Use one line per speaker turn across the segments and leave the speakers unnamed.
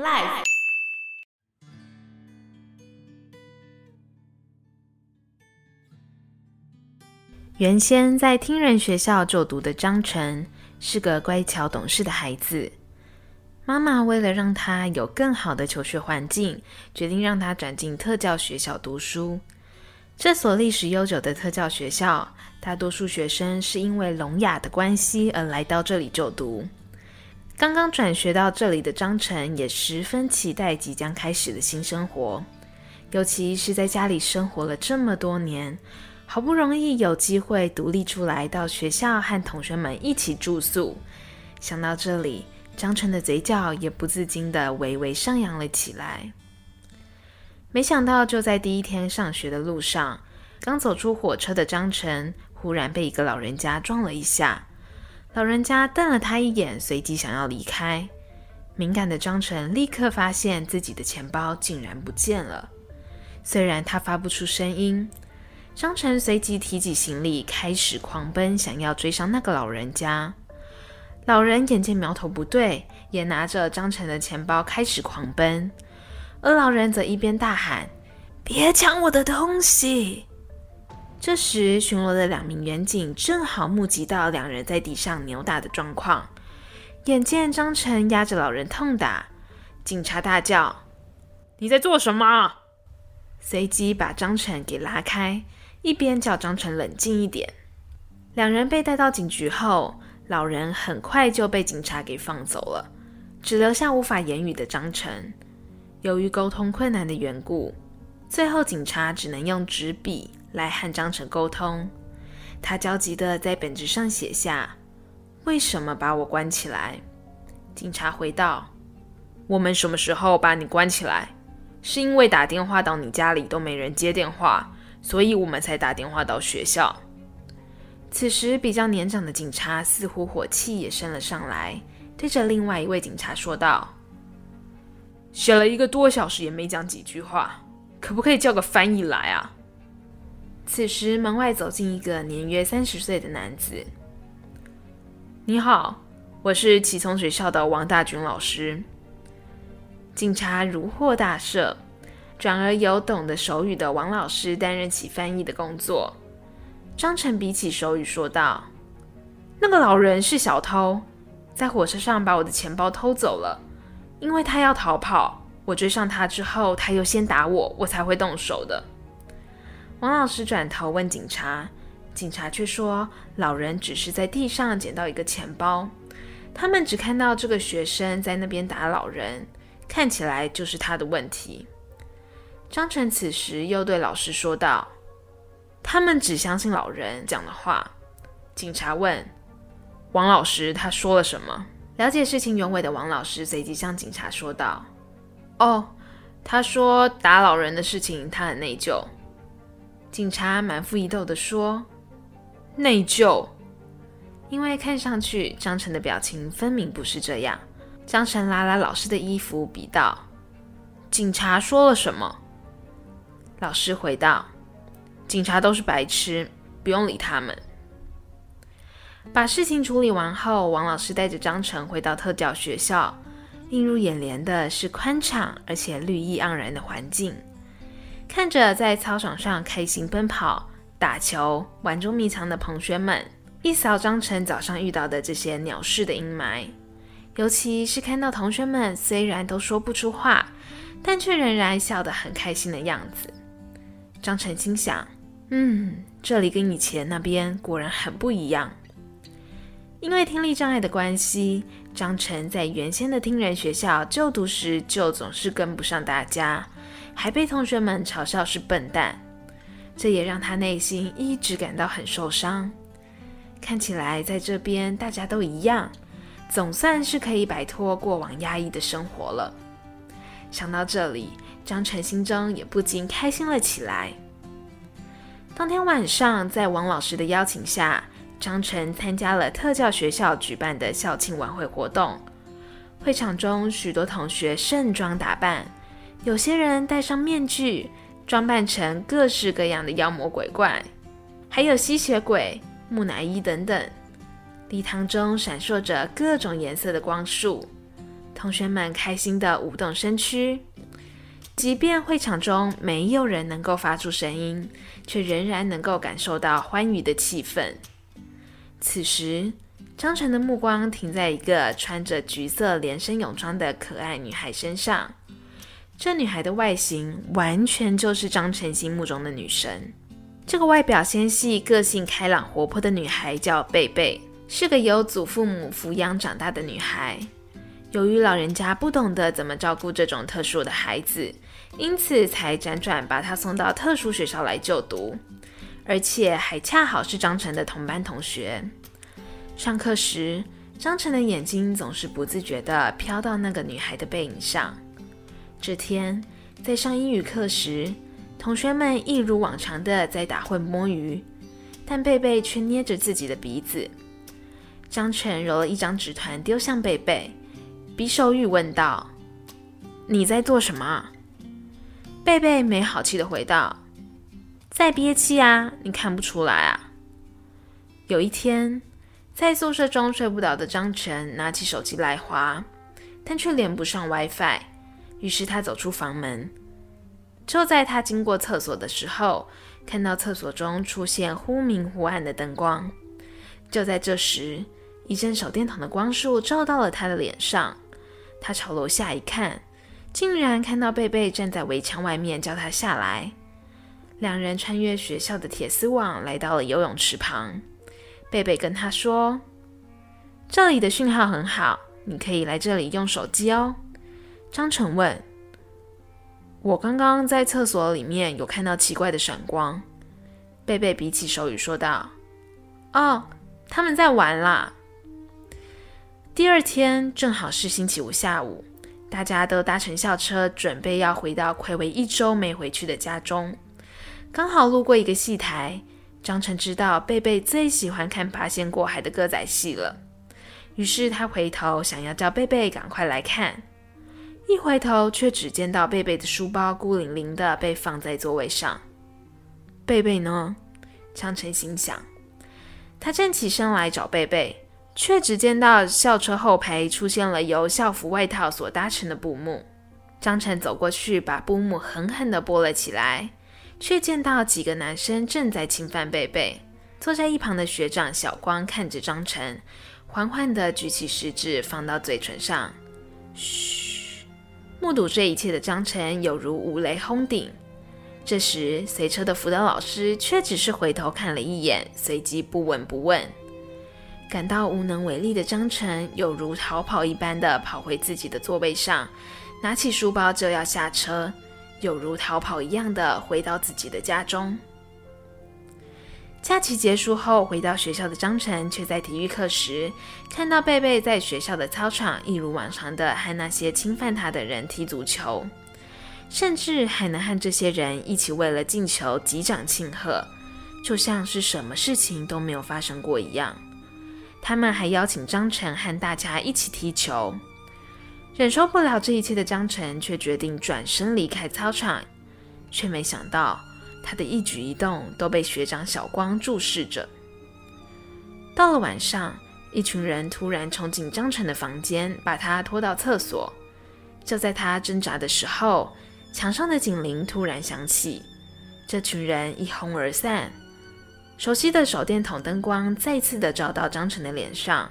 Life。原先在听人学校就读的张晨是个乖巧懂事的孩子。妈妈为了让他有更好的求学环境，决定让他转进特教学校读书。这所历史悠久的特教学校，大多数学生是因为聋哑的关系而来到这里就读。刚刚转学到这里的张晨也十分期待即将开始的新生活，尤其是在家里生活了这么多年，好不容易有机会独立出来到学校和同学们一起住宿，想到这里。张晨的嘴角也不自禁的微微上扬了起来。没想到，就在第一天上学的路上，刚走出火车的张晨忽然被一个老人家撞了一下。老人家瞪了他一眼，随即想要离开。敏感的张晨立刻发现自己的钱包竟然不见了。虽然他发不出声音，张晨随即提起行李，开始狂奔，想要追上那个老人家。老人眼见苗头不对，也拿着张晨的钱包开始狂奔，而老人则一边大喊：“别抢我的东西！”这时，巡逻的两名员警正好目击到两人在地上扭打的状况，眼见张晨压着老人痛打，警察大叫：“你在做什么？”随即把张晨给拉开，一边叫张晨冷静一点。两人被带到警局后，老人很快就被警察给放走了，只留下无法言语的张晨。由于沟通困难的缘故，最后警察只能用纸笔来和张晨沟通。他焦急地在本子上写下：“为什么把我关起来？”警察回道：“我们什么时候把你关起来？是因为打电话到你家里都没人接电话，所以我们才打电话到学校。”此时，比较年长的警察似乎火气也升了上来，对着另外一位警察说道：“写了一个多小时也没讲几句话，可不可以叫个翻译来啊？”此时，门外走进一个年约三十岁的男子。“你好，我是启聪学校的王大军老师。”警察如获大赦，转而由懂得手语的王老师担任起翻译的工作。张晨比起手语说道：“那个老人是小偷，在火车上把我的钱包偷走了。因为他要逃跑，我追上他之后，他又先打我，我才会动手的。”王老师转头问警察，警察却说：“老人只是在地上捡到一个钱包，他们只看到这个学生在那边打老人，看起来就是他的问题。”张晨此时又对老师说道。他们只相信老人讲的话。警察问王老师：“他说了什么？”了解事情原委的王老师随即向警察说道：“哦，他说打老人的事情他很内疚。”警察满腹疑窦地说：“内疚？”因为看上去张晨的表情分明不是这样。张晨拉拉老师的衣服，比道：“警察说了什么？”老师回道。警察都是白痴，不用理他们。把事情处理完后，王老师带着张晨回到特教学校。映入眼帘的是宽敞而且绿意盎然的环境。看着在操场上开心奔跑、打球、玩捉迷藏的同学们，一扫张晨早上遇到的这些鸟事的阴霾。尤其是看到同学们虽然都说不出话，但却仍然笑得很开心的样子，张晨心想。嗯，这里跟以前那边果然很不一样。因为听力障碍的关系，张晨在原先的听人学校就读时就总是跟不上大家，还被同学们嘲笑是笨蛋。这也让他内心一直感到很受伤。看起来在这边大家都一样，总算是可以摆脱过往压抑的生活了。想到这里，张晨心中也不禁开心了起来。当天晚上，在王老师的邀请下，张晨参加了特教学校举办的校庆晚会活动。会场中，许多同学盛装打扮，有些人戴上面具，装扮成各式各样的妖魔鬼怪，还有吸血鬼、木乃伊等等。礼堂中闪烁着各种颜色的光束，同学们开心地舞动身躯。即便会场中没有人能够发出声音，却仍然能够感受到欢愉的气氛。此时，张晨的目光停在一个穿着橘色连身泳装的可爱女孩身上。这女孩的外形完全就是张晨心目中的女神。这个外表纤细、个性开朗、活泼的女孩叫贝贝，是个由祖父母抚养长大的女孩。由于老人家不懂得怎么照顾这种特殊的孩子，因此才辗转把她送到特殊学校来就读，而且还恰好是张晨的同班同学。上课时，张晨的眼睛总是不自觉地飘到那个女孩的背影上。这天，在上英语课时，同学们一如往常的在打混摸鱼，但贝贝却捏着自己的鼻子。张晨揉了一张纸团丢向贝贝，比手语问道：“你在做什么？”贝贝没好气的回道：“在憋气啊，你看不出来啊。”有一天，在宿舍中睡不着的张晨拿起手机来滑，但却连不上 WiFi。于是他走出房门。就在他经过厕所的时候，看到厕所中出现忽明忽暗的灯光。就在这时，一阵手电筒的光束照到了他的脸上。他朝楼下一看，竟然看到贝贝站在围墙外面叫他下来。两人穿越学校的铁丝网，来到了游泳池旁。贝贝跟他说：“这里的讯号很好，你可以来这里用手机哦。”张晨问：“我刚刚在厕所里面有看到奇怪的闪光。”贝贝比起手语说道：“哦，他们在玩啦。”第二天正好是星期五下午，大家都搭乘校车，准备要回到睽违一周没回去的家中，刚好路过一个戏台。张晨知道贝贝最喜欢看八仙过海的歌仔戏了，于是他回头想要叫贝贝赶快来看，一回头却只见到贝贝的书包孤零零的被放在座位上。贝贝呢？张晨心想。他站起身来找贝贝，却只见到校车后排出现了由校服外套所搭成的布幕。张晨走过去，把布幕狠狠地拨了起来。却见到几个男生正在侵犯贝贝。坐在一旁的学长小光看着张晨，缓缓地举起食指放到嘴唇上，嘘。目睹这一切的张晨有如五雷轰顶。这时，随车的辅导老师却只是回头看了一眼，随即不闻不问。感到无能为力的张晨有如逃跑一般的跑回自己的座位上，拿起书包就要下车。有如逃跑一样的回到自己的家中。假期结束后，回到学校的张晨却在体育课时看到贝贝在学校的操场一如往常的和那些侵犯他的人踢足球，甚至还能和这些人一起为了进球击掌庆贺，就像是什么事情都没有发生过一样。他们还邀请张晨和大家一起踢球。忍受不了这一切的张晨，却决定转身离开操场，却没想到他的一举一动都被学长小光注视着。到了晚上，一群人突然冲进张晨的房间，把他拖到厕所。就在他挣扎的时候，墙上的警铃突然响起，这群人一哄而散。熟悉的手电筒灯光再次的照到张晨的脸上，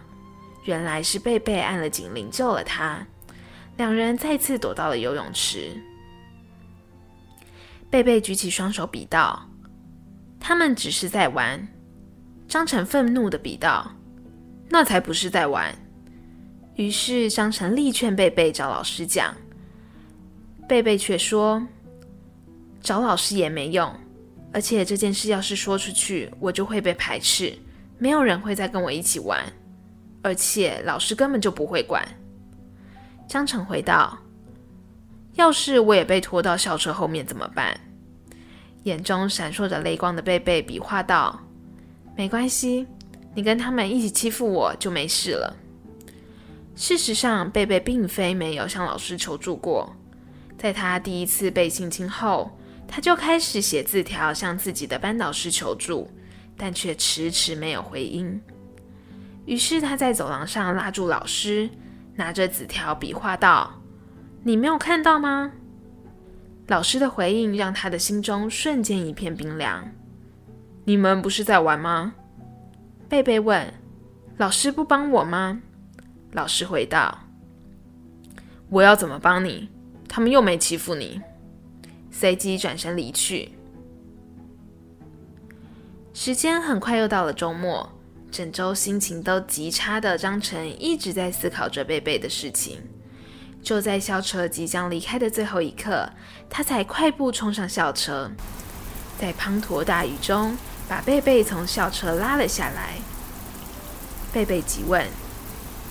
原来是贝贝按了警铃救了他。两人再次躲到了游泳池。贝贝举起双手比道：“他们只是在玩。”张晨愤怒的比道：“那才不是在玩。”于是张晨力劝贝贝找老师讲。贝贝却说：“找老师也没用，而且这件事要是说出去，我就会被排斥，没有人会再跟我一起玩，而且老师根本就不会管。”张晨回道：“要是我也被拖到校车后面怎么办？”眼中闪烁着泪光的贝贝比划道：“没关系，你跟他们一起欺负我就没事了。”事实上，贝贝并非没有向老师求助过。在他第一次被性侵后，他就开始写字条向自己的班导师求助，但却迟迟没有回音。于是他在走廊上拉住老师。拿着纸条比划道：“你没有看到吗？”老师的回应让他的心中瞬间一片冰凉。“你们不是在玩吗？”贝贝问。“老师不帮我吗？”老师回道：“我要怎么帮你？他们又没欺负你。”随即转身离去。时间很快又到了周末，整周心情都极差的张晨一直在思考着贝贝的事情。就在校车即将离开的最后一刻，他才快步冲上校车，在滂沱大雨中把贝贝从校车拉了下来。贝贝急问：“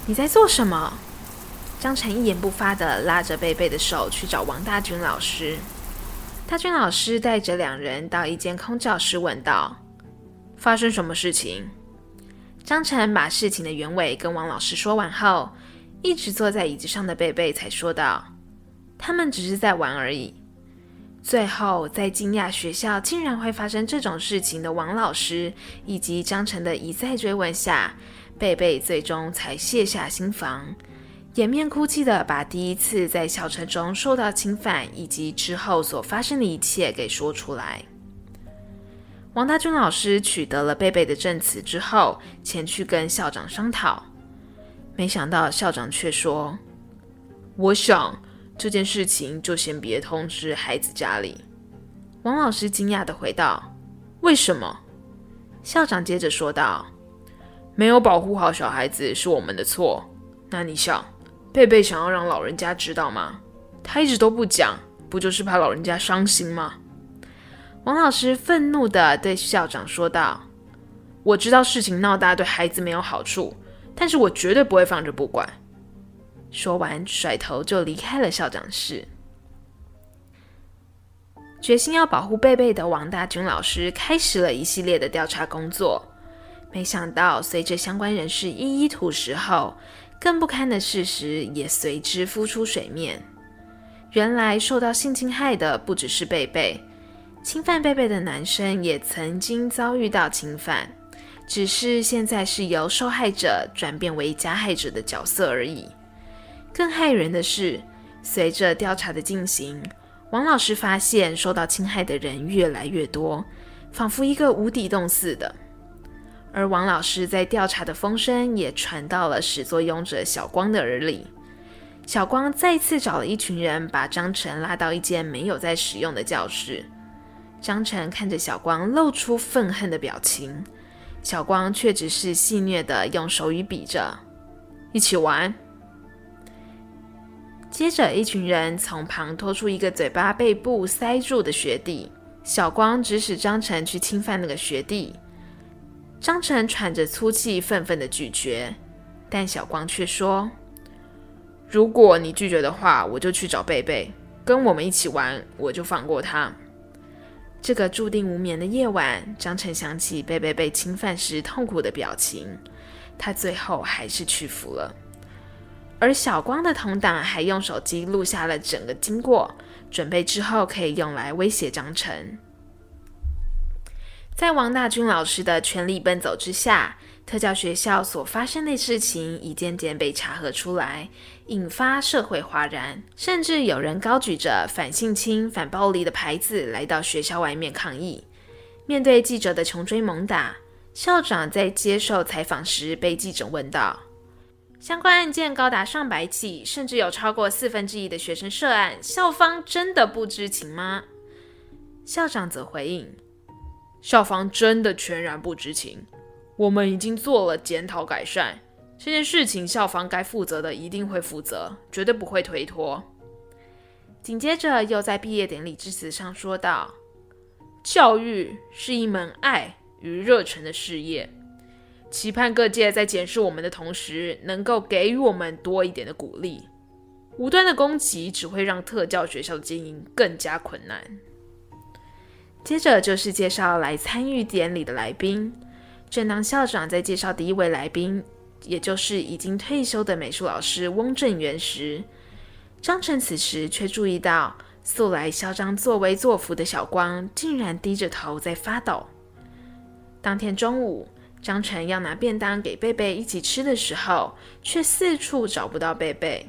你在做什么？”张晨一言不发的拉着贝贝的手去找王大军老师。大军老师带着两人到一间空教室，问道。发生什么事情？张晨把事情的原委跟王老师说完后，一直坐在椅子上的贝贝才说道：“他们只是在玩而已。”最后，在惊讶学校竟然会发生这种事情的王老师以及张晨的一再追问下，贝贝最终才卸下心防，掩面哭泣的把第一次在校车中受到侵犯以及之后所发生的一切给说出来。王大军老师取得了贝贝的证词之后，前去跟校长商讨。没想到校长却说：“我想这件事情就先别通知孩子家里。”王老师惊讶地回道：“为什么？”校长接着说道：“没有保护好小孩子是我们的错。那你想，贝贝想要让老人家知道吗？他一直都不讲，不就是怕老人家伤心吗？”王老师愤怒地对校长说道：“我知道事情闹大对孩子没有好处，但是我绝对不会放着不管。”说完，甩头就离开了校长室。决心要保护贝贝的王大军老师开始了一系列的调查工作。没想到，随着相关人士一一吐实后，更不堪的事实也随之浮出水面。原来，受到性侵害的不只是贝贝。侵犯贝贝的男生也曾经遭遇到侵犯，只是现在是由受害者转变为加害者的角色而已。更骇人的是，随着调查的进行，王老师发现受到侵害的人越来越多，仿佛一个无底洞似的。而王老师在调查的风声也传到了始作俑者小光的耳里。小光再次找了一群人，把张晨拉到一间没有在使用的教室。张晨看着小光，露出愤恨的表情，小光却只是戏谑的用手语比着“一起玩”。接着，一群人从旁拖出一个嘴巴被布塞住的学弟，小光指使张晨去侵犯那个学弟。张晨喘着粗气，愤愤的拒绝，但小光却说：“如果你拒绝的话，我就去找贝贝，跟我们一起玩，我就放过他。”这个注定无眠的夜晚，张晨想起贝贝被侵犯时痛苦的表情，他最后还是屈服了。而小光的同党还用手机录下了整个经过，准备之后可以用来威胁张晨。在王大军老师的全力奔走之下，特教学校所发生的事情一件件被查核出来，引发社会哗然，甚至有人高举着反性侵、反暴力的牌子来到学校外面抗议。面对记者的穷追猛打，校长在接受采访时被记者问道：“相关案件高达上百起，甚至有超过四分之一的学生涉案，校方真的不知情吗？”校长则回应：“校方真的全然不知情。”我们已经做了检讨改善，这件事情校方该负责的一定会负责，绝对不会推脱。紧接着又在毕业典礼致辞上说道：“教育是一门爱与热忱的事业，期盼各界在检视我们的同时，能够给予我们多一点的鼓励。无端的攻击只会让特教学校的经营更加困难。”接着就是介绍来参与典礼的来宾。正当校长在介绍第一位来宾，也就是已经退休的美术老师翁正元时，张晨此时却注意到素来嚣张作威作福的小光竟然低着头在发抖。当天中午，张晨要拿便当给贝贝一起吃的时候，却四处找不到贝贝。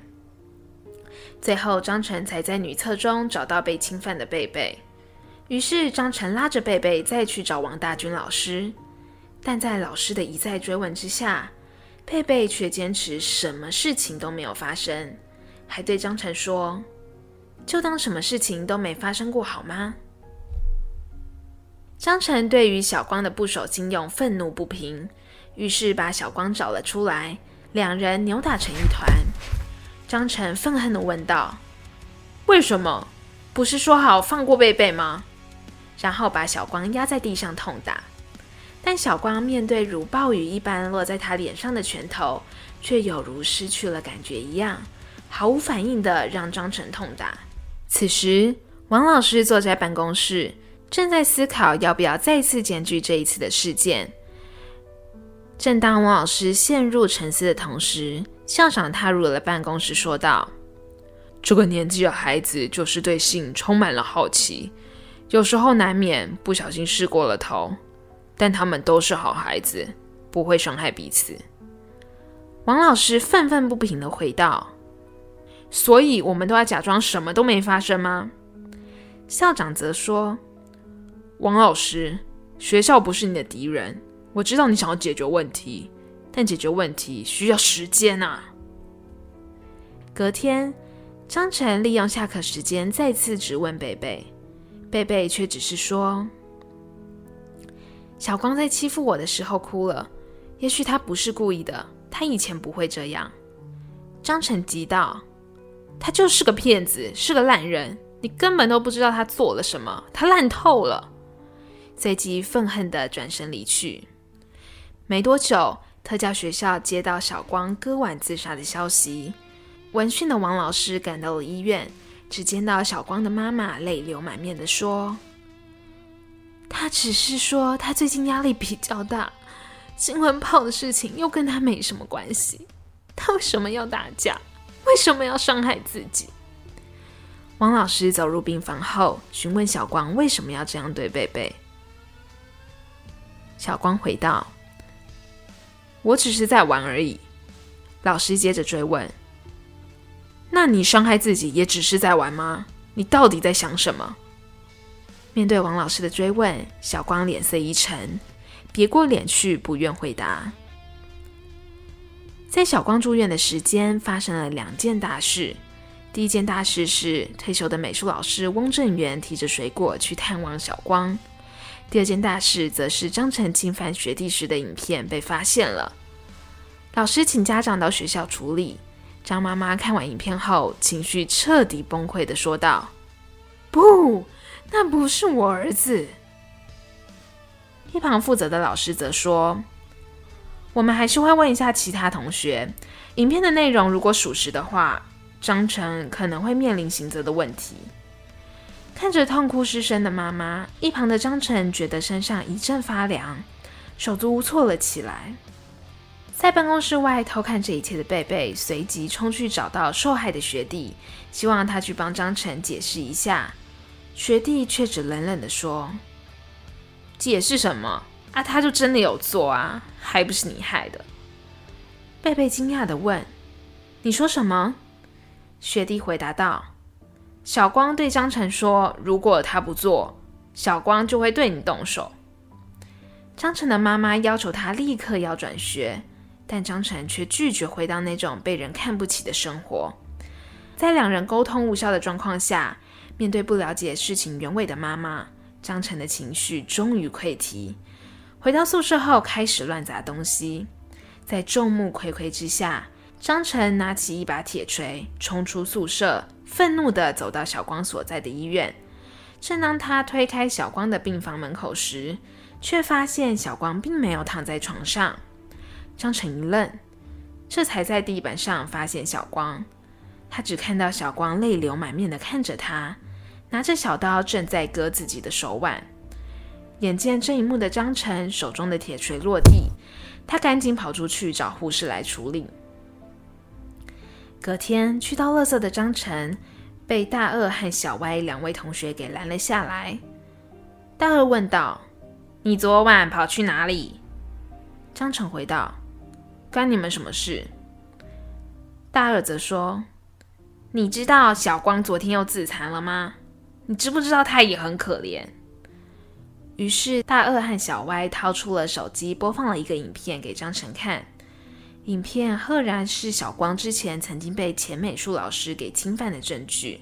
最后，张晨才在女厕中找到被侵犯的贝贝。于是，张晨拉着贝贝再去找王大军老师，但在老师的一再追问之下，贝贝却坚持什么事情都没有发生，还对张晨说：“就当什么事情都没发生过，好吗？”张晨对于小光的不守信用愤怒不平，于是把小光找了出来，两人扭打成一团。张晨愤恨地问道：“为什么？不是说好放过贝贝吗？”然后把小光压在地上痛打。但小光面对如暴雨一般落在他脸上的拳头，却有如失去了感觉一样，毫无反应的让张晨痛打。此时，王老师坐在办公室。正在思考要不要再次检举这一次的事件。正当王老师陷入沉思的同时，校长踏入了办公室，说道：“这个年纪的孩子就是对性充满了好奇，有时候难免不小心试过了头，但他们都是好孩子，不会伤害彼此。”王老师愤愤不平地回道：“所以我们都要假装什么都没发生吗？”校长则说。王老师，学校不是你的敌人。我知道你想要解决问题，但解决问题需要时间啊。隔天，张晨利用下课时间再次质问贝贝，贝贝却只是说：“小光在欺负我的时候哭了，也许他不是故意的，他以前不会这样。”张晨急道：“他就是个骗子，是个烂人，你根本都不知道他做了什么，他烂透了。”随即愤恨地转身离去。没多久，特教学校接到小光割腕自杀的消息。闻讯的王老师赶到了医院，只见到小光的妈妈泪流满面地说：“他只是说他最近压力比较大，新闻炮的事情又跟他没什么关系。他为什么要打架？为什么要伤害自己？”王老师走入病房后，询问小光为什么要这样对贝贝。小光回道：“我只是在玩而已。”老师接着追问：“那你伤害自己也只是在玩吗？你到底在想什么？”面对王老师的追问，小光脸色一沉，别过脸去，不愿回答。在小光住院的时间，发生了两件大事。第一件大事是退休的美术老师翁正元提着水果去探望小光。第二件大事则是张晨侵犯学弟时的影片被发现了，老师请家长到学校处理。张妈妈看完影片后，情绪彻底崩溃地说道：“不，那不是我儿子。”一旁负责的老师则说：“我们还是会问一下其他同学，影片的内容如果属实的话，张晨可能会面临刑责的问题。”看着痛哭失声的妈妈，一旁的张晨觉得身上一阵发凉，手足无措了起来。在办公室外偷看这一切的贝贝，随即冲去找到受害的学弟，希望他去帮张晨解释一下。学弟却只冷冷地说：“解释什么？啊，他就真的有做啊，还不是你害的。”贝贝惊讶地问：“你说什么？”学弟回答道。小光对张晨说：“如果他不做，小光就会对你动手。”张晨的妈妈要求他立刻要转学，但张晨却拒绝回到那种被人看不起的生活。在两人沟通无效的状况下，面对不了解事情原委的妈妈，张晨的情绪终于溃堤。回到宿舍后，开始乱砸东西。在众目睽睽之下，张晨拿起一把铁锤，冲出宿舍。愤怒地走到小光所在的医院，正当他推开小光的病房门口时，却发现小光并没有躺在床上。张晨一愣，这才在地板上发现小光。他只看到小光泪流满面地看着他，拿着小刀正在割自己的手腕。眼见这一幕的张晨手中的铁锤落地，他赶紧跑出去找护士来处理。隔天去倒垃圾的张晨被大二和小歪两位同学给拦了下来。大二问道：“你昨晚跑去哪里？”张成回道：“关你们什么事？”大二则说：“你知道小光昨天又自残了吗？你知不知道他也很可怜？”于是大二和小歪掏出了手机，播放了一个影片给张晨看。影片赫然是小光之前曾经被前美术老师给侵犯的证据。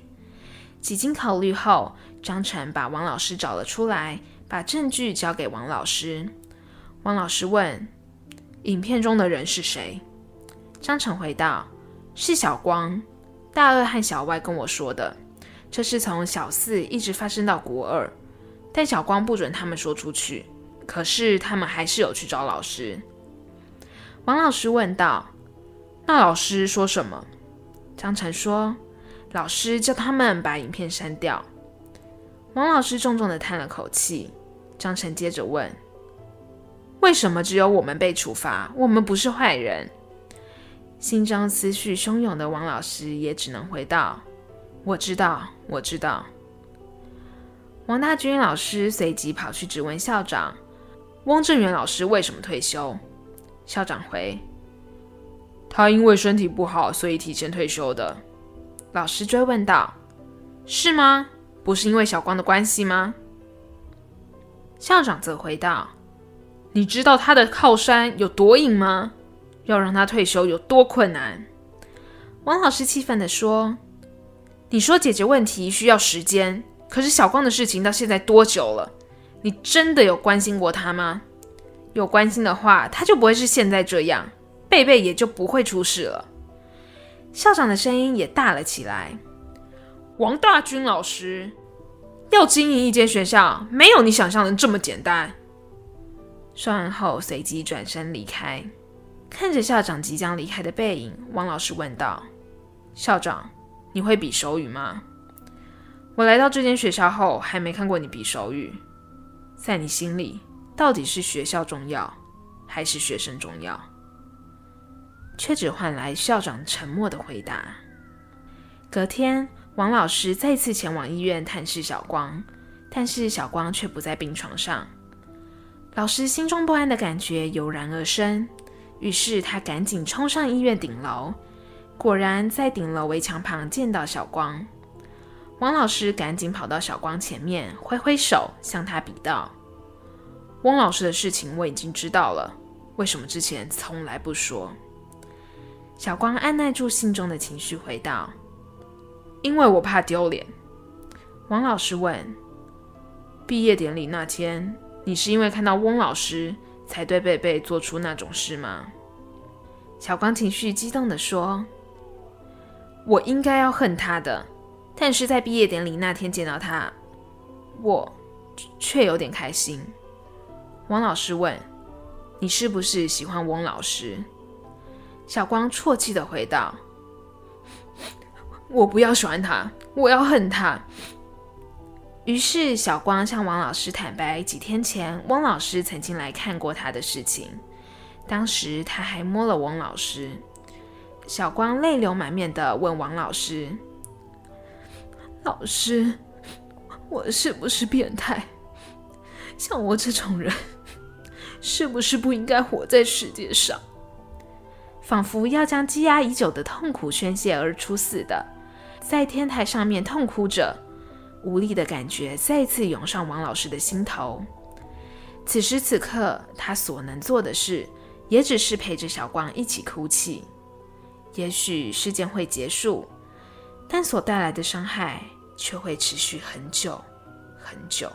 几经考虑后，张晨把王老师找了出来，把证据交给王老师。王老师问：“影片中的人是谁？”张晨回道：“是小光。大二和小歪跟我说的，这是从小四一直发生到国二。”但小光不准他们说出去，可是他们还是有去找老师。王老师问道：“那老师说什么？”张晨说：“老师叫他们把影片删掉。”王老师重重的叹了口气。张晨接着问：“为什么只有我们被处罚？我们不是坏人？”心中思绪汹涌的王老师也只能回道：“我知道，我知道。”王大军老师随即跑去质问校长：“翁正元老师为什么退休？”校长回：“他因为身体不好，所以提前退休的。”老师追问道：“是吗？不是因为小光的关系吗？”校长则回道：“你知道他的靠山有多硬吗？要让他退休有多困难？”王老师气愤地说：“你说解决问题需要时间。”可是小光的事情到现在多久了？你真的有关心过他吗？有关心的话，他就不会是现在这样，贝贝也就不会出事了。校长的声音也大了起来。王大军老师，要经营一间学校，没有你想象的这么简单。说完后，随即转身离开。看着校长即将离开的背影，王老师问道：“校长，你会比手语吗？”我来到这间学校后，还没看过你比手语。在你心里，到底是学校重要，还是学生重要？却只换来校长沉默的回答。隔天，王老师再次前往医院探视小光，但是小光却不在病床上。老师心中不安的感觉油然而生，于是他赶紧冲上医院顶楼，果然在顶楼围墙旁见到小光。王老师赶紧跑到小光前面，挥挥手向他比道：“翁老师的事情我已经知道了，为什么之前从来不说？”小光按耐住心中的情绪，回道：“因为我怕丢脸。”王老师问：“毕业典礼那天，你是因为看到翁老师才对贝贝做出那种事吗？”小光情绪激动地说：“我应该要恨他的。”但是在毕业典礼那天见到他，我却有点开心。王老师问：“你是不是喜欢翁老师？”小光啜泣地回道：“ 我不要喜欢他，我要恨他。”于是小光向王老师坦白几天前翁老师曾经来看过他的事情，当时他还摸了翁老师。小光泪流满面的问王老师。老师，我是不是变态？像我这种人，是不是不应该活在世界上？仿佛要将积压已久的痛苦宣泄而出似的，在天台上面痛哭着，无力的感觉再次涌上王老师的心头。此时此刻，他所能做的事，也只是陪着小光一起哭泣。也许事件会结束，但所带来的伤害，却会持续很久，很久。